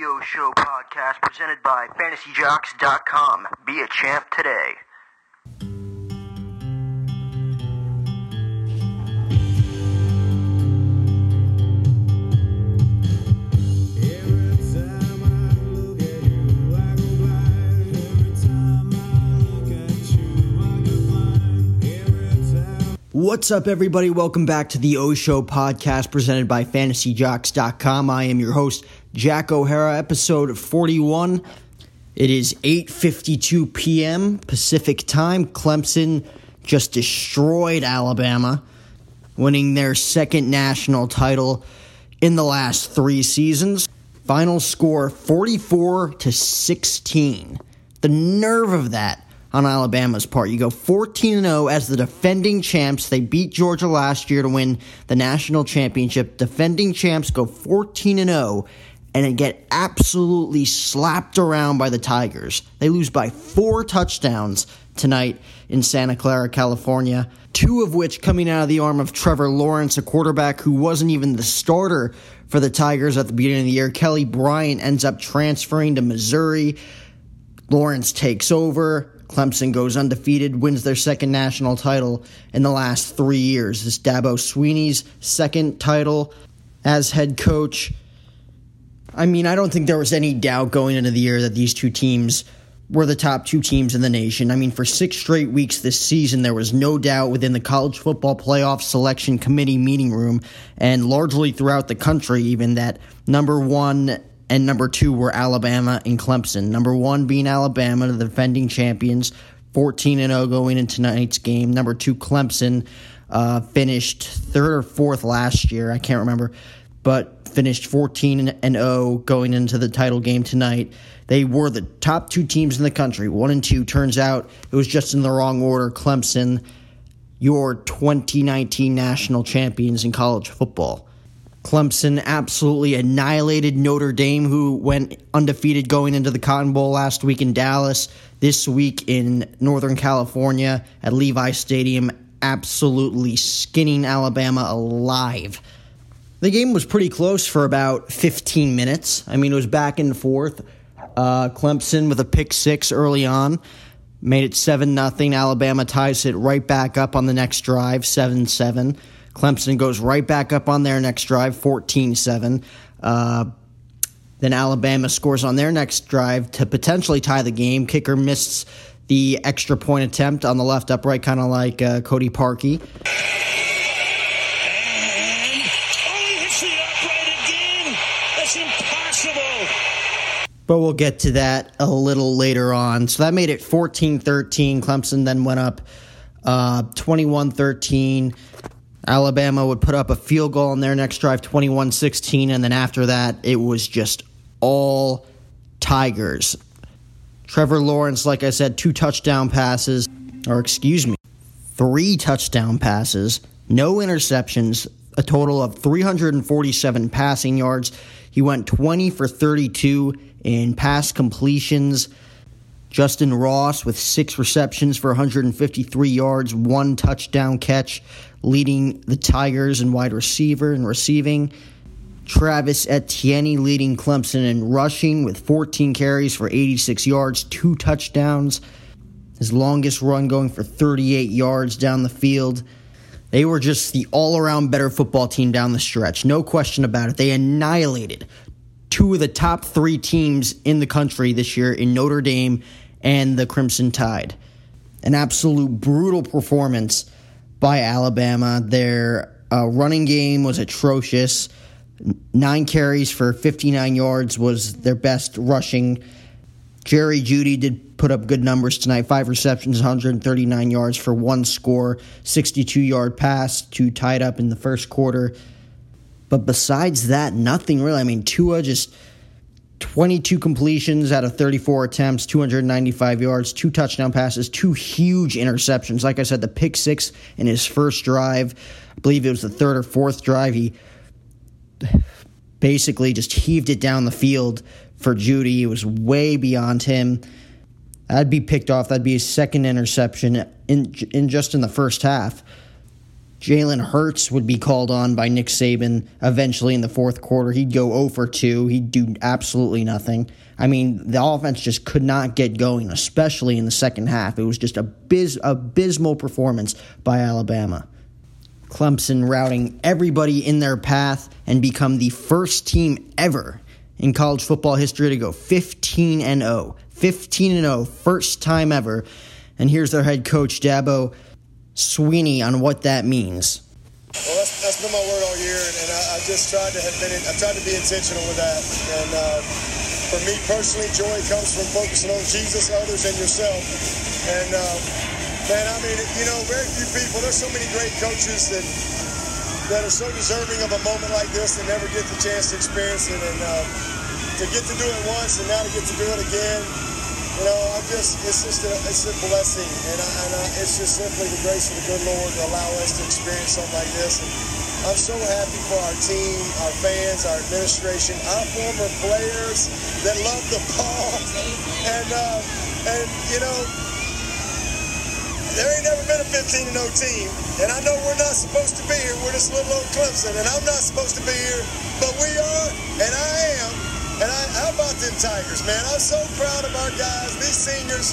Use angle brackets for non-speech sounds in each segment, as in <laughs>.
Welcome to the O Show podcast presented by FantasyJocks.com. Be a champ today. What's up, everybody? Welcome back to the O Show podcast presented by FantasyJocks.com. I am your host, Jack O'Hara, episode 41. It is 8.52 p.m. Pacific time. Clemson just destroyed Alabama, winning their second national title in the last three seasons. Final score 44 to 16. The nerve of that on Alabama's part. You go 14 0 as the defending champs. They beat Georgia last year to win the national championship. Defending champs go 14 0 and then get absolutely slapped around by the Tigers. They lose by four touchdowns tonight in Santa Clara, California. Two of which coming out of the arm of Trevor Lawrence, a quarterback who wasn't even the starter for the Tigers at the beginning of the year. Kelly Bryant ends up transferring to Missouri. Lawrence takes over. Clemson goes undefeated, wins their second national title in the last three years. This Dabo Swinney's second title as head coach. I mean, I don't think there was any doubt going into the year that these two teams were the top two teams in the nation. I mean, for six straight weeks this season, there was no doubt within the college football playoff selection committee meeting room and largely throughout the country, even that number one and number two were Alabama and Clemson. Number one being Alabama, the defending champions, 14 and 0 going into tonight's game. Number two, Clemson, uh, finished third or fourth last year. I can't remember, but finished 14 and 0 going into the title game tonight. They were the top two teams in the country. One and two. Turns out it was just in the wrong order. Clemson, your 2019 national champions in college football. Clemson absolutely annihilated Notre Dame, who went undefeated going into the Cotton Bowl last week in Dallas. This week in Northern California at Levi Stadium, absolutely skinning Alabama alive. The game was pretty close for about 15 minutes. I mean, it was back and forth. Uh, Clemson with a pick six early on made it 7 0. Alabama ties it right back up on the next drive, 7 7. Clemson goes right back up on their next drive, 14 7. Uh, then Alabama scores on their next drive to potentially tie the game. Kicker missed the extra point attempt on the left upright, kind of like uh, Cody Parkey. But we'll get to that a little later on. So that made it 14 13. Clemson then went up uh, 21 uh, 13. Alabama would put up a field goal on their next drive, 21 16. And then after that, it was just all Tigers. Trevor Lawrence, like I said, two touchdown passes, or excuse me, three touchdown passes, no interceptions, a total of 347 passing yards. He went 20 for 32 in pass completions. Justyn Ross with six receptions for 153 yards, one touchdown catch, leading the Tigers in wide receiver and receiving. Travis Etienne leading Clemson in rushing with 14 carries for 86 yards, two touchdowns. His longest run going for 38 yards down the field. They were just the all around better football team down the stretch. No question about it. They annihilated two of the top three teams in the country this year in Notre Dame and the Crimson Tide. An absolute brutal performance by Alabama. Their uh, running game was atrocious. Nine carries for 59 yards was their best rushing. Jerry Jeudy did put up good numbers tonight. Five receptions, 139 yards for one score, 62 yard pass, two tied up in the first quarter. But besides that, nothing really. I mean, Tua just 22 completions out of 34 attempts, 295 yards, two touchdown passes, two huge interceptions. Like I said, the pick six in his first drive, I believe it was the third or fourth drive, he basically just heaved it down the field for Jeudy. It was way beyond him. That'd be picked off. That'd be his second interception in, in just in the first half. Jalen Hurts would be called on by Nick Saban eventually in the fourth quarter. He'd go 0 for 2. He'd do absolutely nothing. I mean, the offense just could not get going, especially in the second half. It was just a biz, abysmal performance by Alabama. Clemson routing everybody in their path and become the first team ever in college football history to go 15 and 0. 15 and 0, first time ever. And here's their head coach, Dabo Swinney on what that means. Well, that's, that's been my word all year, and, and I, I, just tried to have been. I tried to be intentional with that. And uh, for me personally, joy comes from focusing on Jesus, others, and yourself. And uh, man, I mean, you know, very few people. There's so many great coaches that that are so deserving of a moment like this that never get the chance to experience it, and uh, to get to do it once, and now to get to do it again you know, I'm just, it's just a, it's a blessing. And, I, and I, it's just simply the grace of the good Lord to allow us to experience something like this. And I'm so happy for our team, our fans, our administration, our former players that love the ball. And, uh, and you know, there ain't never been a 15 0 team. And I know we're not supposed to be here. We're just little old Clemson. And I'm not supposed to be here, but we are, and I am. And I, how about them Tigers, man? I'm so proud of our guys, these seniors.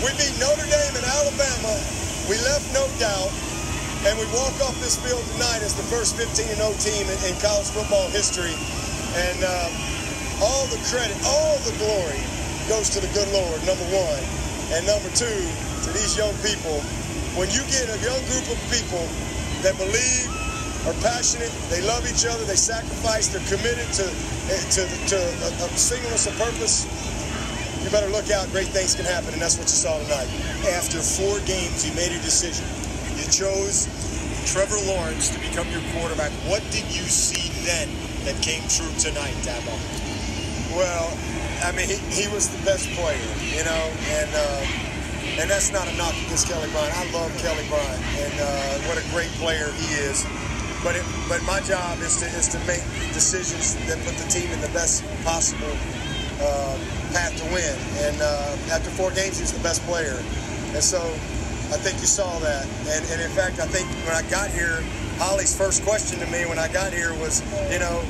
We beat Notre Dame and Alabama. We left no doubt. And we walk off this field tonight as the first 15 0 team in, in, college football history. And uh, all the credit, all the glory goes to the good Lord, number one. And number two, to these young people. When you get a young group of people that believe are passionate. They love each other. They sacrifice. They're committed to eh, to, to a, a singleness of purpose. You better look out. Great things can happen, and that's what you saw tonight. After four games, you made a decision. You chose Trevor Lawrence to become your quarterback. What did you see then that came true tonight, Dabo? Well, I mean, he, he was the best player, you know, and. Uh, and that's not a knock against Kelly Bryant. I love Kelly Bryant, and uh, what a great player he is. But it, but my job is to is to make decisions that put the team in the best possible uh, path to win. And uh, after four games, he's the best player. And so I think you saw that. And, and in fact, I think when I got here, Holly's first question to me when I got here was, you know,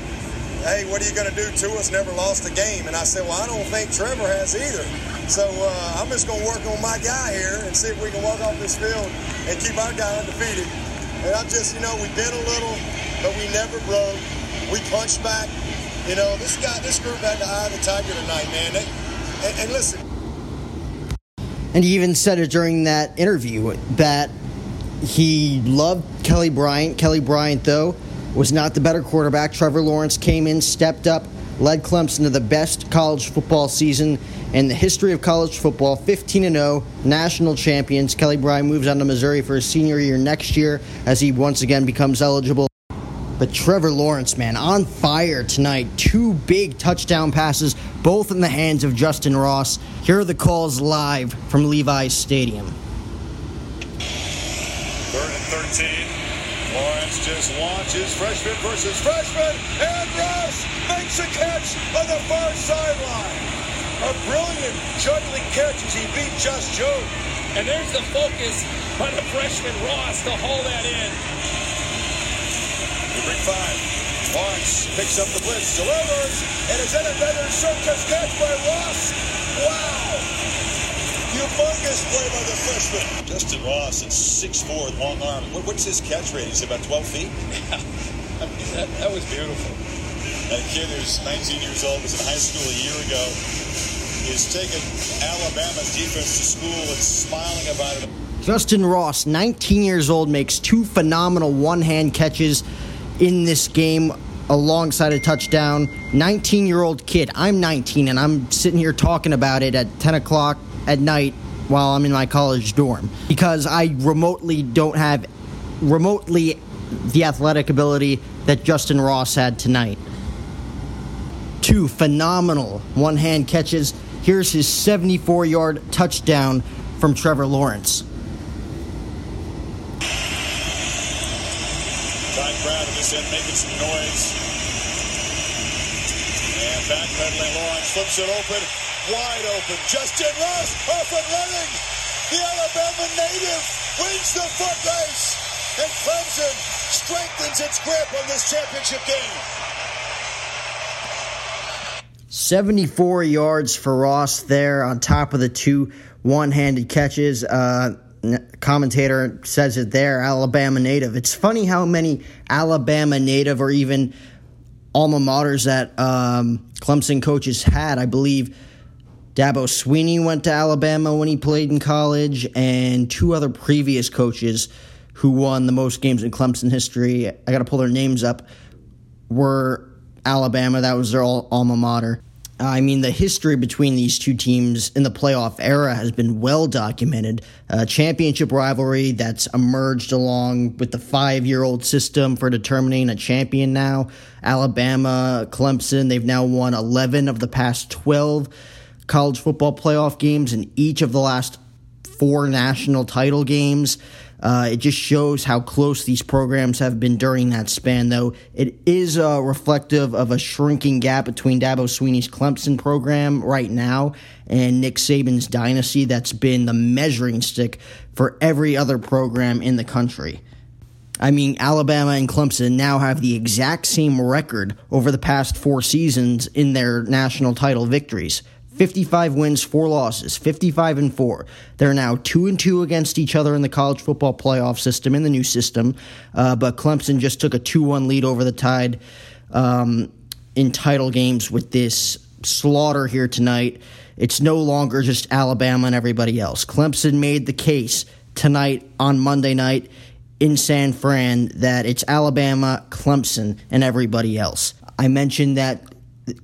hey, what are you going to do? Tua's never lost a game. And I said, well, I don't think Trevor has either. So uh, I'm just going to work on my guy here and see if we can walk off this field and keep our guy undefeated. And I'm just, you know, we bent a little, but we never broke. We punched back. You know, this guy, this group had the eye of the tiger tonight, man. They, and, and listen. And he even said it during that interview that he loved Kelly Bryant. Kelly Bryant, though, was not the better quarterback. Trevor Lawrence came in, stepped up, led Clemson to the best college football season in the history of college football 15 0, national champions. Kelly Bryant moves on to Missouri for his senior year next year as he once again becomes eligible. But Trevor Lawrence, man, on fire tonight. Two big touchdown passes, both in the hands of Justyn Ross. Here are the calls live from Levi's Stadium. Third and 13. Just launches freshman versus freshman, and Ross makes a catch on the far sideline. A brilliant juggling catch as he beat Josh Jobe. And there's the focus by the freshman Ross to haul that in. Bring five. Lawrence picks up the blitz, delivers, and is then another circus catch by Ross. Wow! Humongous play by the freshman. Justyn Ross at 6'4", long arm. What, what's his catch rate? He's about 12 feet? <laughs> I mean, that, that was beautiful. That kid who's 19 years old, was in high school a year ago, is taking Alabama's defense to school and smiling about it. Justyn Ross, 19 years old, makes two phenomenal one hand catches in this game alongside a touchdown. 19 year old kid. I'm 19 and I'm sitting here talking about it at 10 o'clock at night while I'm in my college dorm because I remotely don't have remotely the athletic ability that Justyn Ross had tonight. Two phenomenal one hand catches. Here's his 74 yard touchdown from Trevor Lawrence. Ty at this end making some noise. And backpedaling Lawrence flips it open. Wide open. Justyn Ross off and running. The Alabama native wins the foot race. And Clemson strengthens its grip on this championship game. 74 yards for Ross there on top of the two one handed catches. Uh, commentator says it there, Alabama native. It's funny how many Alabama native or even alma maters that um, Clemson coaches had. I believe Dabo Swinney went to Alabama when he played in college, and two other previous coaches who won the most games in Clemson history. I got to pull their names up. Were Alabama. That was their alma mater. I mean, the history between these two teams in the playoff era has been well documented. A championship rivalry that's emerged along with the five year old system for determining a champion now. Alabama, Clemson, they've now won 11 of the past 12 college football playoff games in each of the last four national title games. Uh, it just shows how close these programs have been during that span, though. It is uh, reflective of a shrinking gap between Dabo Swinney's Clemson program right now and Nick Saban's dynasty that's been the measuring stick for every other program in the country. I mean, Alabama and Clemson now have the exact same record over the past four seasons in their national title victories. 55 wins, 4 losses, 55 and 4. They're now 2 and 2 against each other in the college football playoff system in the new system. Uh, but Clemson just took a 2-1 lead over the Tide um, in title games with this slaughter here tonight. It's no longer just Alabama and everybody else. Clemson made the case tonight on Monday night in San Fran that it's Alabama, Clemson, and everybody else. I mentioned that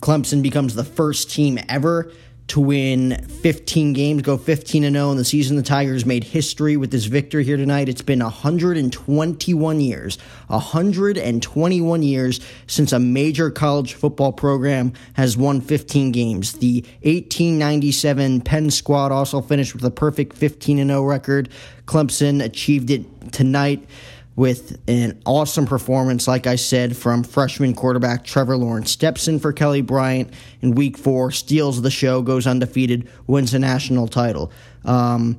Clemson becomes the first team ever to win 15 games, go 15 and 0 in the season. The Tigers made history with this victory here tonight. It's been 121 years, 121 years since a major college football program has won 15 games. The 1897 Penn squad also finished with a perfect 15 and 0 record. Clemson achieved it tonight with an awesome performance, like I said, from freshman quarterback Trevor Lawrence. Steps in for Kelly Bryant in week four, steals the show, goes undefeated, wins the national title. Um,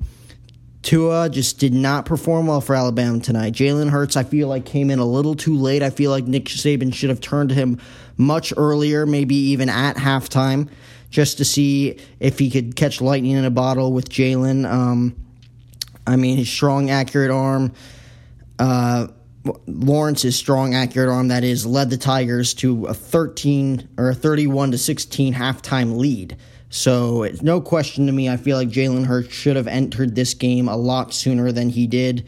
Tua just did not perform well for Alabama tonight. Jalen Hurts, I feel like, came in a little too late. I feel like Nick Saban should have turned him much earlier, maybe even at halftime, just to see if he could catch lightning in a bottle with Jalen. Um, I mean, his strong, accurate arm uh, Lawrence's strong, accurate arm that is led the Tigers to a 13 or a 31 to 16 halftime lead. So it's no question to me. I feel like Jalen Hurts should have entered this game a lot sooner than he did.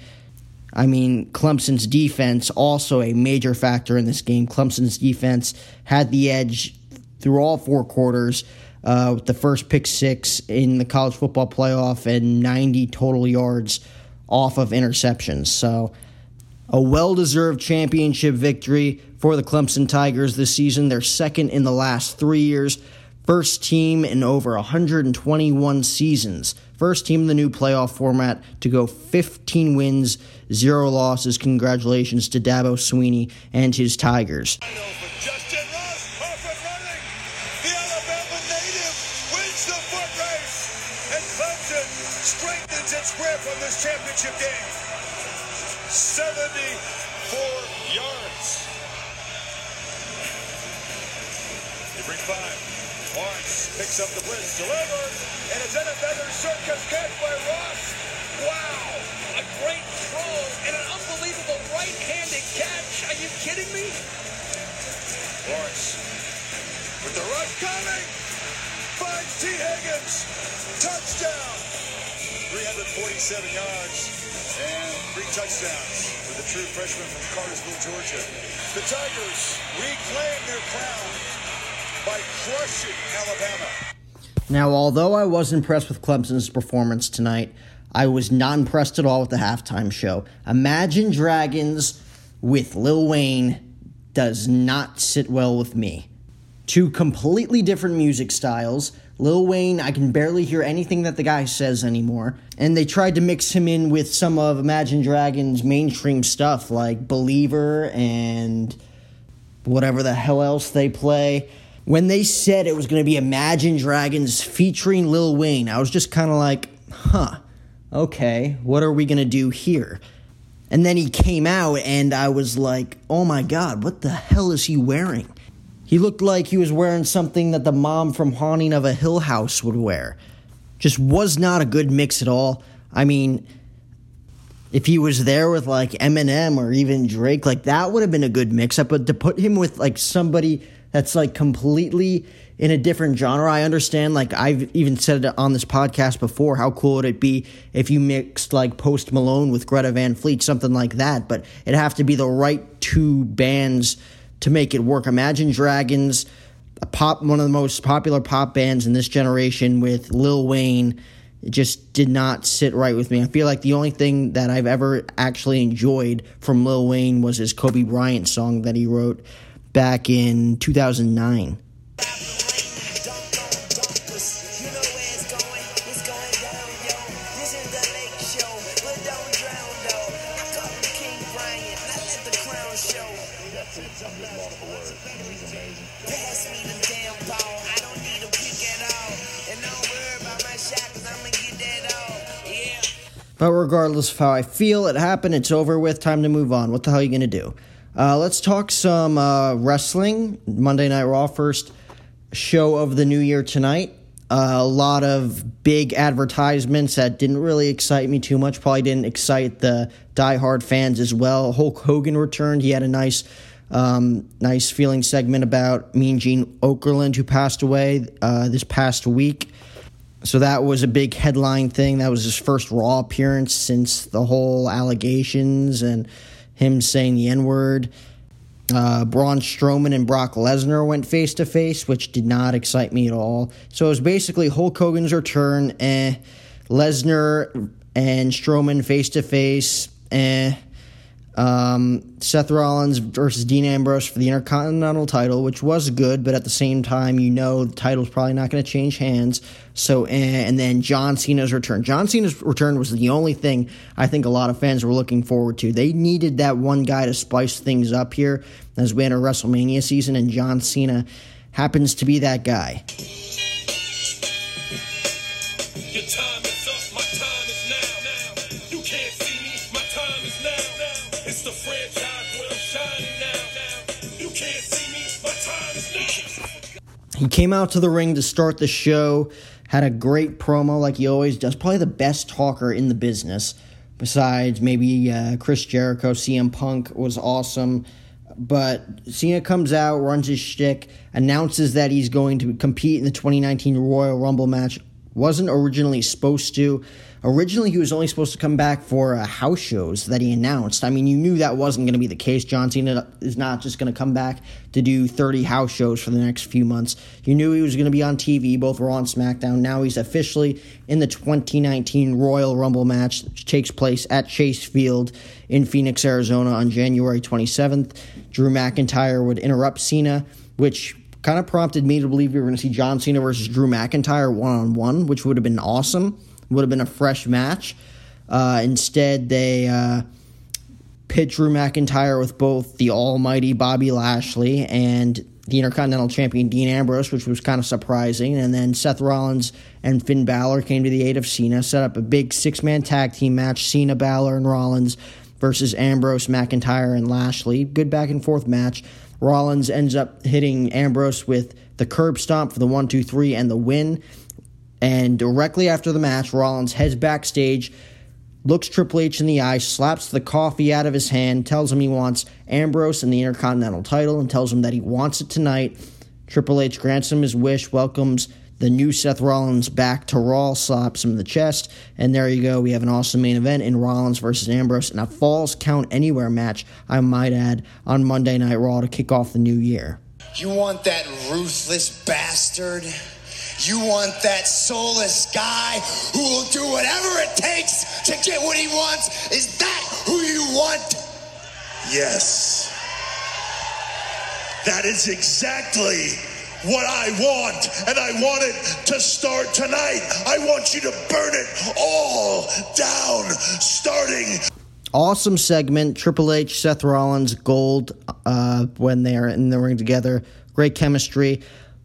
I mean, Clemson's defense also a major factor in this game. Clemson's defense had the edge through all four quarters. Uh, with the first pick six in the college football playoff and 90 total yards off of interceptions. So a well deserved championship victory for the Clemson Tigers this season. They're second in the last three years. First team in over 121 seasons. First team in the new playoff format to go 15 wins zero losses. Congratulations to Dabo Swinney and his Tigers. 74 yards. They bring five. Lawrence picks up the blitz, delivers, and it's in another circus catch by Ross. Wow! A great throw and an unbelievable right-handed catch. Are you kidding me? Lawrence with the rush coming. Finds Tee Higgins. Touchdown. 347 yards and three touchdowns for the true freshman from Cartersville, Georgia. The Tigers reclaim their crown by crushing Alabama. Now, although I was impressed with Clemson's performance tonight, I was not impressed at all with the halftime show. Imagine Dragons with Lil Wayne does not sit well with me. Two completely different music styles. Lil Wayne, I can barely hear anything that the guy says anymore. And they tried to mix him in with some of Imagine Dragons' mainstream stuff like Believer and whatever the hell else they play. When they said it was going to be Imagine Dragons featuring Lil Wayne, I was just kind of like, huh, okay, what are we going to do here? And then he came out, and I was like, oh my god, what the hell is he wearing? He looked like he was wearing something that the mom from Haunting of a Hill House would wear. Just was not a good mix at all. I mean, if he was there with like Eminem or even Drake, like that would have been a good mix up. But to put him with like somebody that's like completely in a different genre, I understand. Like I've even said it on this podcast before, how cool would it be if you mixed like Post Malone with Greta Van Fleet, something like that? But it'd have to be the right two bands to make it work. Imagine Dragons, a pop, one of the most popular pop bands in this generation with Lil Wayne. It just did not sit right with me. I feel like the only thing that I've ever actually enjoyed from Lil Wayne was his Kobe Bryant song that he wrote back in 2009. But regardless of how I feel, it happened. It's over with. Time to move on. What the hell are you going to do? Uh, let's talk some uh, wrestling. Monday Night Raw, first show of the new year tonight. Uh, a lot of big advertisements that didn't really excite me too much. Probably didn't excite the diehard fans as well. Hulk Hogan returned. He had a nice, um, nice feeling segment about Mean Gene Okerlund, who passed away uh, this past week. So that was a big headline thing. That was his first Raw appearance since the whole allegations and him saying the N word. Uh, Braun Strowman and Brock Lesnar went face to face, which did not excite me at all. So it was basically Hulk Hogan's return, eh. Lesnar and Strowman face to face, eh. Um, Seth Rollins versus Dean Ambrose for the Intercontinental title, which was good, but at the same time, you know the title's probably not going to change hands. So, and then John Cena's return. John Cena's return was the only thing I think a lot of fans were looking forward to. They needed that one guy to spice things up here as we enter WrestleMania season, and John Cena happens to be that guy. He came out to the ring to start the show, had a great promo like he always does. Probably the best talker in the business, besides maybe uh, Chris Jericho. CM Punk was awesome. But Cena comes out, runs his shtick, announces that he's going to compete in the 2019 Royal Rumble match. Wasn't originally supposed to. Originally, he was only supposed to come back for uh, house shows that he announced. I mean, you knew that wasn't going to be the case. John Cena is not just going to come back to do 30 house shows for the next few months. You knew he was going to be on TV, both Raw and SmackDown. Now he's officially in the 2019 Royal Rumble match, which takes place at Chase Field in Phoenix, Arizona on January 27th. Drew McIntyre would interrupt Cena, which kind of prompted me to believe we were going to see John Cena versus Drew McIntyre one on one, which would have been awesome would have been a fresh match. Uh, instead, they uh, pit Drew McIntyre with both the almighty Bobby Lashley and the Intercontinental Champion Dean Ambrose, which was kind of surprising. And then Seth Rollins and Finn Balor came to the aid of Cena, set up a big six man tag team match Cena, Balor, and Rollins versus Ambrose, McIntyre, and Lashley. Good back and forth match. Rollins ends up hitting Ambrose with the curb stomp for the 1 2 3 and the win. And directly after the match, Rollins heads backstage looks Triple H in the eye, slaps the coffee out of his hand, tells him he wants Ambrose and the Intercontinental title, and tells him that he wants it tonight. Triple H grants him his wish, welcomes the new Seth Rollins back to Raw, slaps him in the chest, and there you go. We have an awesome main event in Rollins versus Ambrose in a Falls Count Anywhere match, I might add, on Monday Night Raw to kick off the new year. You want that ruthless bastard? You want that soulless guy who will do whatever it takes to get what he wants? Is that who you want? Yes. That is exactly what I want, and I want it to start tonight. I want you to burn it all down, starting. Awesome segment. Triple H, Seth Rollins, Gold uh, when they're in the ring together. Great chemistry.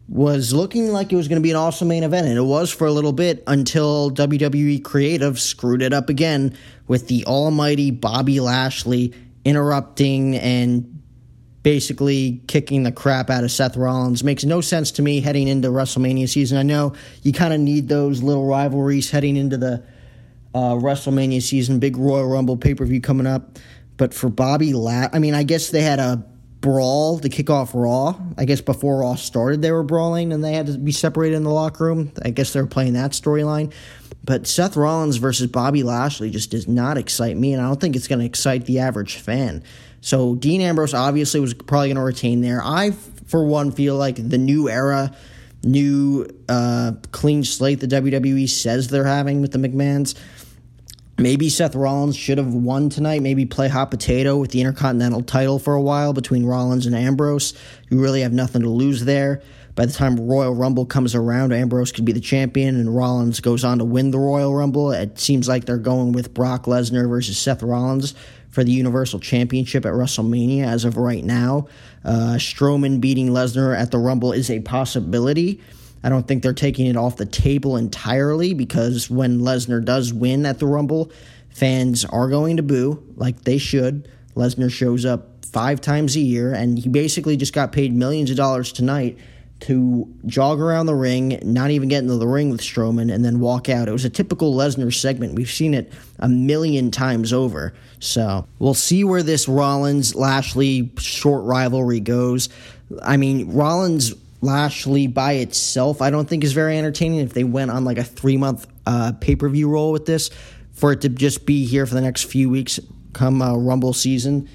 Was looking like it was going to be an awesome main event, and it was for a little bit until WWE Creative screwed it up again with the almighty Bobby Lashley interrupting and basically kicking the crap out of Seth Rollins. Makes no sense to me heading into WrestleMania season. I know you kind of need those little rivalries heading into the uh, WrestleMania season, big Royal Rumble pay per view coming up. But for Bobby La, I mean, I guess they had a brawl to kick off Raw. I guess before Raw started, they were brawling and they had to be separated in the locker room. I guess they were playing that storyline. But Seth Rollins versus Bobby Lashley just does not excite me, and I don't think it's going to excite the average fan. So Dean Ambrose obviously was probably going to retain there. I, for one, feel like the new era, new uh, clean slate the WWE says they're having with the McMahons. Maybe Seth Rollins should have won tonight. Maybe play hot potato with the Intercontinental title for a while between Rollins and Ambrose. You really have nothing to lose there. By the time Royal Rumble comes around, Ambrose could be the champion and Rollins goes on to win the Royal Rumble. It seems like they're going with Brock Lesnar versus Seth Rollins for the Universal Championship at WrestleMania as of right now. Uh, Strowman beating Lesnar at the Rumble is a possibility. I don't think they're taking it off the table entirely because when Lesnar does win at the Rumble, fans are going to boo like they should. Lesnar shows up five times a year, and he basically just got paid millions of dollars tonight to jog around the ring, not even get into the ring with Strowman, and then walk out. It was a typical Lesnar segment. We've seen it a million times over. So we'll see where this Rollins Lashley short rivalry goes. I mean, Rollins Lashley by itself, I don't think is very entertaining. If they went on like a three month uh, pay per view roll with this, for it to just be here for the next few weeks come uh, Rumble season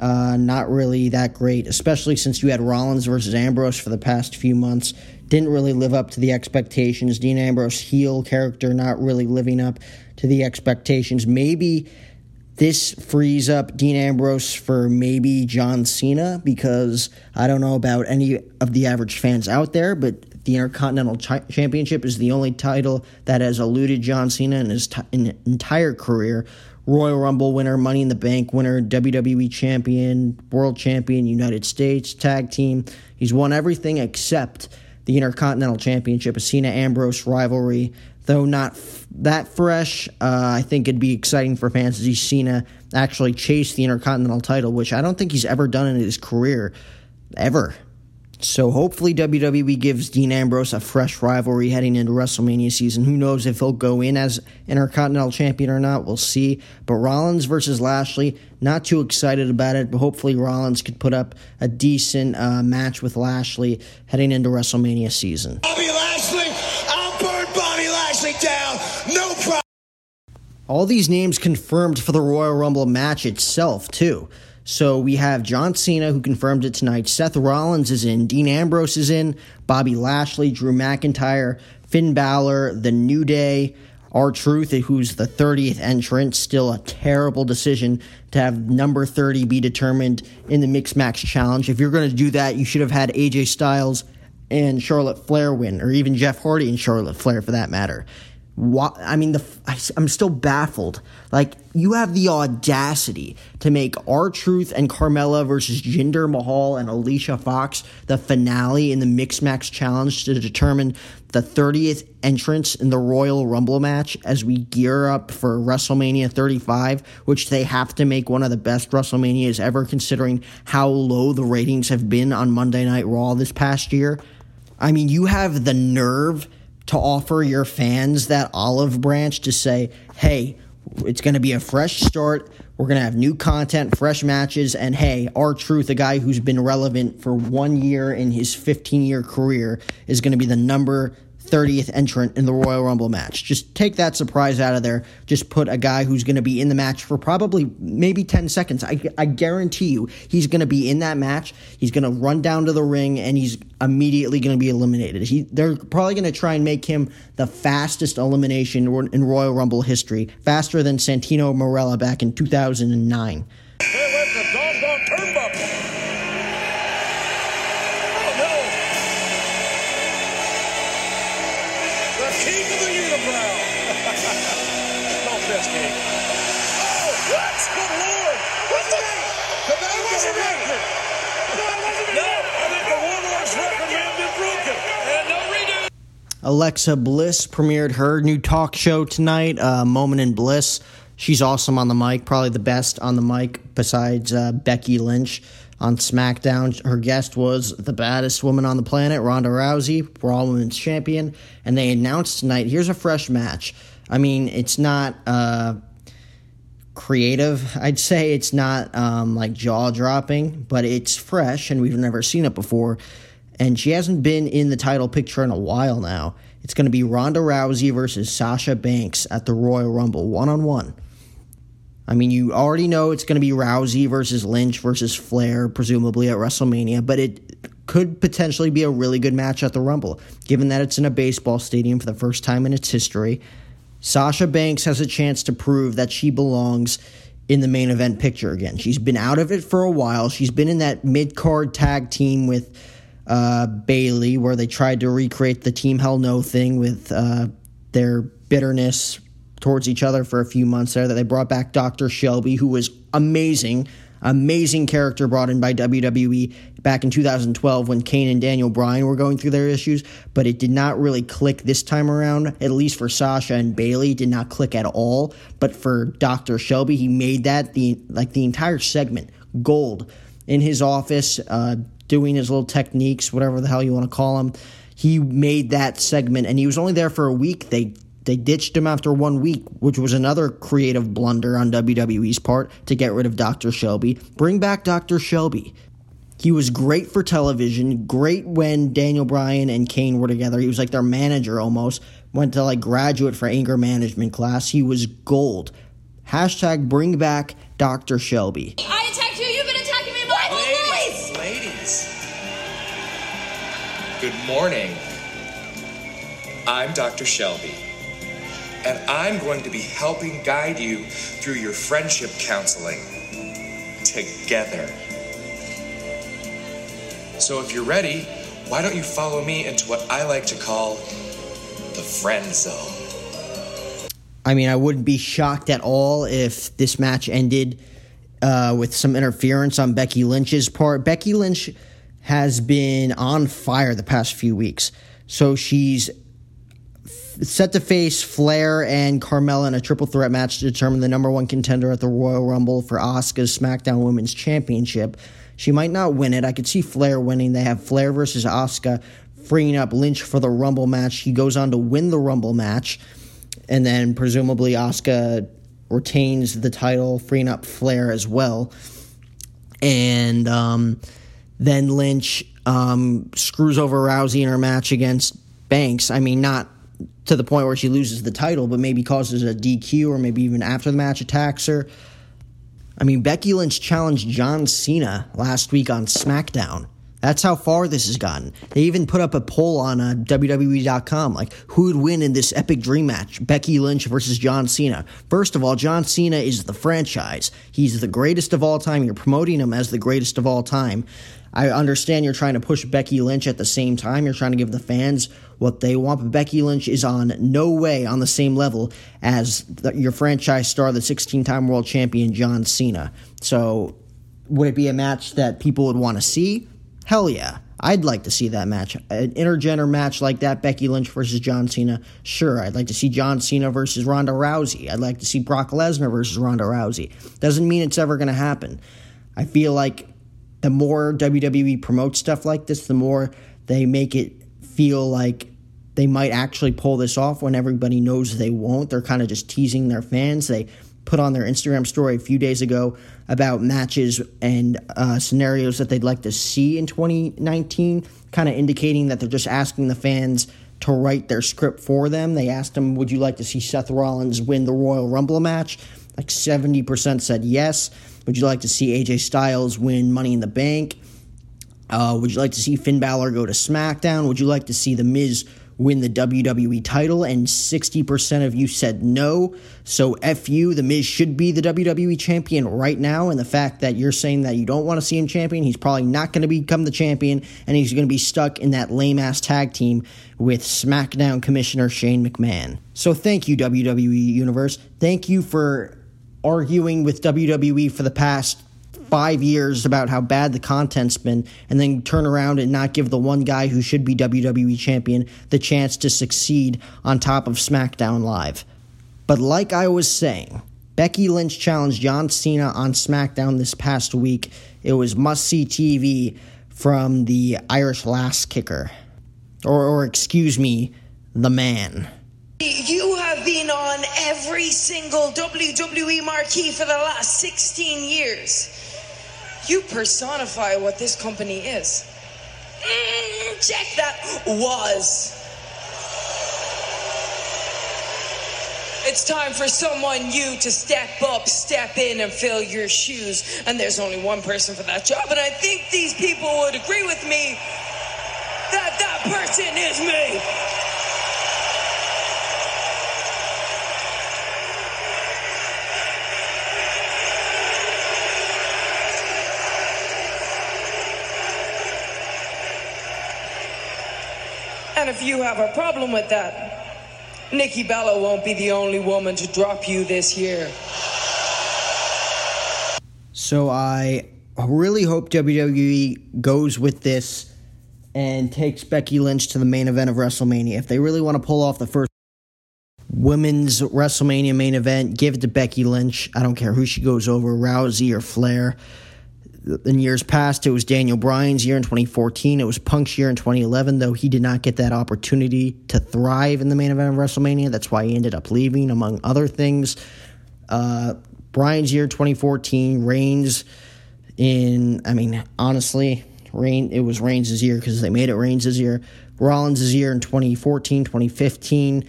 uh, not really that great, especially since you had Rollins versus Ambrose for the past few months. Didn't really live up to the expectations. Dean Ambrose, heel character, not really living up to the expectations. Maybe this frees up Dean Ambrose for maybe John Cena because I don't know about any of the average fans out there, but the Intercontinental Ch- Championship is the only title that has eluded John Cena in his t- in entire career. Royal Rumble winner, Money in the Bank winner, WWE champion, world champion, United States tag team. He's won everything except the Intercontinental Championship, a Cena Ambrose rivalry. Though not that fresh, uh, I think it'd be exciting for fans to see Cena actually chase the Intercontinental title, which I don't think he's ever done in his career, ever. So hopefully WWE gives Dean Ambrose a fresh rivalry heading into WrestleMania season. Who knows if he'll go in as Intercontinental Champion or not? We'll see. But Rollins versus Lashley, not too excited about it. But hopefully Rollins could put up a decent uh, match with Lashley heading into WrestleMania season. Bobby Lashley, All these names confirmed for the Royal Rumble match itself, too. So we have John Cena, who confirmed it tonight. Seth Rollins is in. Dean Ambrose is in. Bobby Lashley, Drew McIntyre, Finn Balor, The New Day, R-Truth, who's the 30th entrant. Still a terrible decision to have number 30 be determined in the Mixed Match Challenge. If you're going to do that, you should have had AJ Styles and Charlotte Flair win, or even Jeff Hardy and Charlotte Flair for that matter. Why, I mean, the I, I'm still baffled. Like, you have the audacity to make R Truth and Carmella versus Jinder Mahal and Alicia Fox the finale in the Mixed Match Challenge to determine the 30th entrance in the Royal Rumble match as we gear up for WrestleMania 35, which they have to make one of the best WrestleManias ever, considering how low the ratings have been on Monday Night Raw this past year. I mean, you have the nerve to offer your fans that olive branch to say, hey, it's going to be a fresh start. We're going to have new content, fresh matches, and hey, R Truth, a guy who's been relevant for one year in his 15 year career, is going to be the number 30th entrant in the Royal Rumble match. Just take that surprise out of there. Just put a guy who's going to be in the match for probably maybe 10 seconds. I, I guarantee you he's going to be in that match. He's going to run down to the ring and he's immediately going to be eliminated. He, they're probably going to try and make him the fastest elimination in Royal Rumble history, faster than Santino Marella back in 2009. Alexa Bliss premiered her new talk show tonight, uh, Moment in Bliss. She's awesome on the mic, probably the best on the mic besides uh, Becky Lynch on SmackDown. Her guest was the baddest woman on the planet, Ronda Rousey, Raw Women's Champion, and they announced tonight here's a fresh match. I mean, it's not uh, creative, I'd say. It's not um, like jaw dropping, but it's fresh, and we've never seen it before and she hasn't been in the title picture in a while now. It's going to be Ronda Rousey versus Sasha Banks at the Royal Rumble, one on one. I mean, you already know it's going to be Rousey versus Lynch versus Flair, presumably at WrestleMania, but it could potentially be a really good match at the Rumble, given that it's in a baseball stadium for the first time in its history. Sasha Banks has a chance to prove that she belongs in the main event picture again. She's been out of it for a while. She's been in that mid card tag team with uh, Bayley, where they tried to recreate the Team Hell No thing with uh, their bitterness towards each other for a few months there. That they brought back Dr. Shelby, who was amazing, amazing character brought in by WWE back in 2012 when Kane and Daniel Bryan were going through their issues, but it did not really click this time around. At least for Sasha and Bayley, did not click at all. But for Dr. Shelby, he made that the like the entire segment gold in his office. Uh, doing his little techniques, whatever the hell you want to call them. He made that segment, and he was only there for a week. They they ditched him after one week, which was another creative blunder on WWE's part to get rid of Dr. Shelby. Bring back Dr. Shelby. He was great for television, great when Daniel Bryan and Kane were together. He was like their manager almost. Went to like graduate for anger management class. He was gold. Hashtag bring back Dr. Shelby. I attacked you, you've been Good morning. I'm Dr. Shelby, and I'm going to be helping guide you through your friendship counseling together. So if you're ready, why don't you follow me into what I like to call the friend zone? I mean, I wouldn't be shocked at all if this match ended uh, with some interference on Becky Lynch's part. Becky Lynch has been on fire the past few weeks. So she's set to face Flair and Carmella in a triple threat match to determine the number one contender at the Royal Rumble for Asuka's SmackDown Women's Championship. She might not win it. I could see Flair winning. They have Flair versus Asuka, freeing up Lynch for the Rumble match. He goes on to win the Rumble match, and then presumably Asuka retains the title, freeing up Flair as well. And um, then Lynch um, screws over Rousey in her match against Banks. I mean, not to the point where she loses the title, but maybe causes a DQ or maybe even after the match attacks her. I mean, Becky Lynch challenged John Cena last week on SmackDown. That's how far this has gotten. They even put up a poll on uh, WWE.com, like who would win in this epic dream match, Becky Lynch versus John Cena. First of all, John Cena is the franchise. He's the greatest of all time. You're promoting him as the greatest of all time. I understand you're trying to push Becky Lynch at the same time. You're trying to give the fans what they want, but Becky Lynch is on no way on the same level as the, your franchise star, the 16 time world champion, John Cena. So, would it be a match that people would want to see? Hell yeah. I'd like to see that match. An intergender match like that, Becky Lynch versus John Cena. Sure, I'd like to see John Cena versus Ronda Rousey. I'd like to see Brock Lesnar versus Ronda Rousey. Doesn't mean it's ever going to happen. I feel like the more WWE promotes stuff like this, the more they make it feel like they might actually pull this off when everybody knows they won't. They're kind of just teasing their fans. They put on their Instagram story a few days ago about matches and uh, scenarios that they'd like to see in 2019, kind of indicating that they're just asking the fans to write their script for them. They asked them, Would you like to see Seth Rollins win the Royal Rumble match? Like 70% said yes. Would you like to see AJ Styles win Money in the Bank? Uh, would you like to see Finn Balor go to SmackDown? Would you like to see The Miz win the WWE title, and 60% of you said no. So, F you, The Miz should be the WWE champion right now. And the fact that you're saying that you don't want to see him champion, he's probably not going to become the champion, and he's going to be stuck in that lame ass tag team with SmackDown Commissioner Shane McMahon. So, thank you, WWE Universe. Thank you for arguing with WWE for the past five years about how bad the content's been and then turn around and not give the one guy who should be WWE champion the chance to succeed on top of SmackDown Live. But like I was saying, Becky Lynch challenged John Cena on SmackDown this past week. It was must see TV from the Irish Lass Kicker. Or, or excuse me, the man. You have been on every single WWE marquee for the last 16 years. You personify what this company is. Mm, check that was. It's time for someone new to step up, step in, and fill your shoes. And there's only one person for that job. And I think these people would agree with me that that person is me. And if you have a problem with that, Nikki Bella won't be the only woman to drop you this year. So I really hope WWE goes with this and takes Becky Lynch to the main event of WrestleMania. If they really want to pull off the first women's WrestleMania main event, give it to Becky Lynch. I don't care who she goes over, Rousey or Flair in years past, it was Daniel Bryan's year in 2014. It was Punk's year in 2011, though he did not get that opportunity to thrive in the main event of WrestleMania. That's why he ended up leaving, among other things. Uh, Bryan's year 2014, Reigns in, I mean, honestly, Reign, it was Reigns' year because they made it Reigns' year. Rollins' year in 2014, 2015.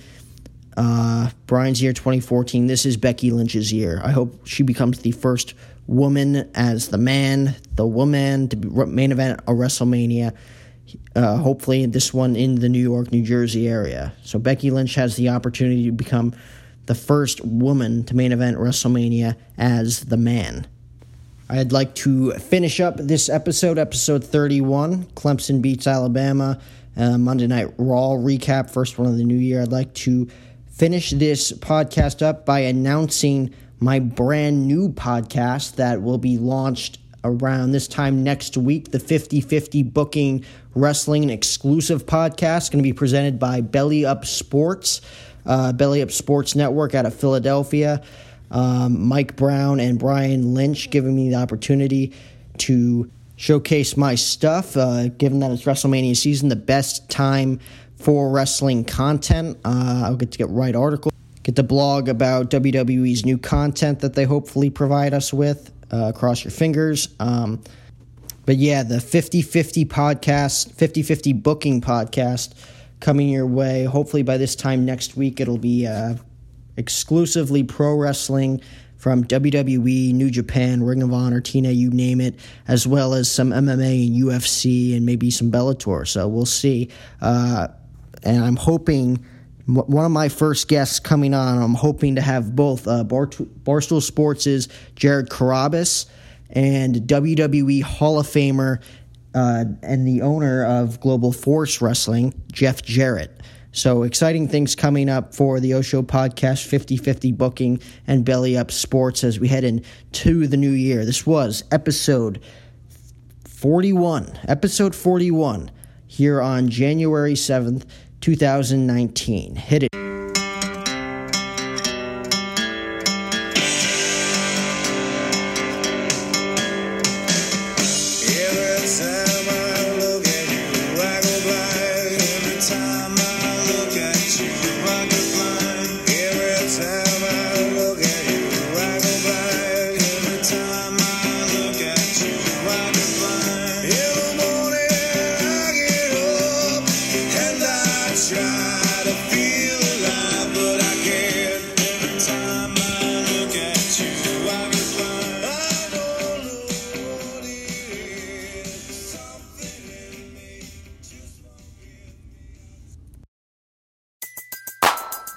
Uh, Bryan's year 2014. This is Becky Lynch's year. I hope she becomes the first woman as the man, the woman to main event a WrestleMania. Uh, hopefully, this one in the New York, New Jersey area. So Becky Lynch has the opportunity to become the first woman to main event WrestleMania as the man. I'd like to finish up this episode, episode 31. Clemson beats Alabama. Uh, Monday Night Raw recap, first one of the new year. I'd like to finish this podcast up by announcing my brand new podcast that will be launched around this time next week the 50 50 Booking Wrestling exclusive podcast going to be presented by Belly Up Sports, uh, Belly Up Sports Network out of Philadelphia. Um, Mike Brown and Brian Lynch giving me the opportunity to showcase my stuff, uh, given that it's WrestleMania season, the best time for wrestling content. Uh, I'll get to get right articles get the blog about WWE's new content that they hopefully provide us with. Uh, cross your fingers. Um, but yeah, the 50 50 podcast, 50 50 booking podcast coming your way. Hopefully by this time next week, it'll be uh, exclusively pro wrestling from WWE, New Japan, Ring of Honor, TNA, you name it, as well as some MMA and UFC and maybe some Bellator. So we'll see. Uh, and I'm hoping one of my first guests coming on, I'm hoping to have both uh, Bar- Barstool Sports' Jared Carrabis and WWE Hall of Famer uh, and the owner of Global Force Wrestling, Jeff Jarrett. So exciting things coming up for the Osho podcast 50-50 booking and belly up sports as we head into the new year. This was episode 41, episode 41 here on January 7th, 2019. Hit it.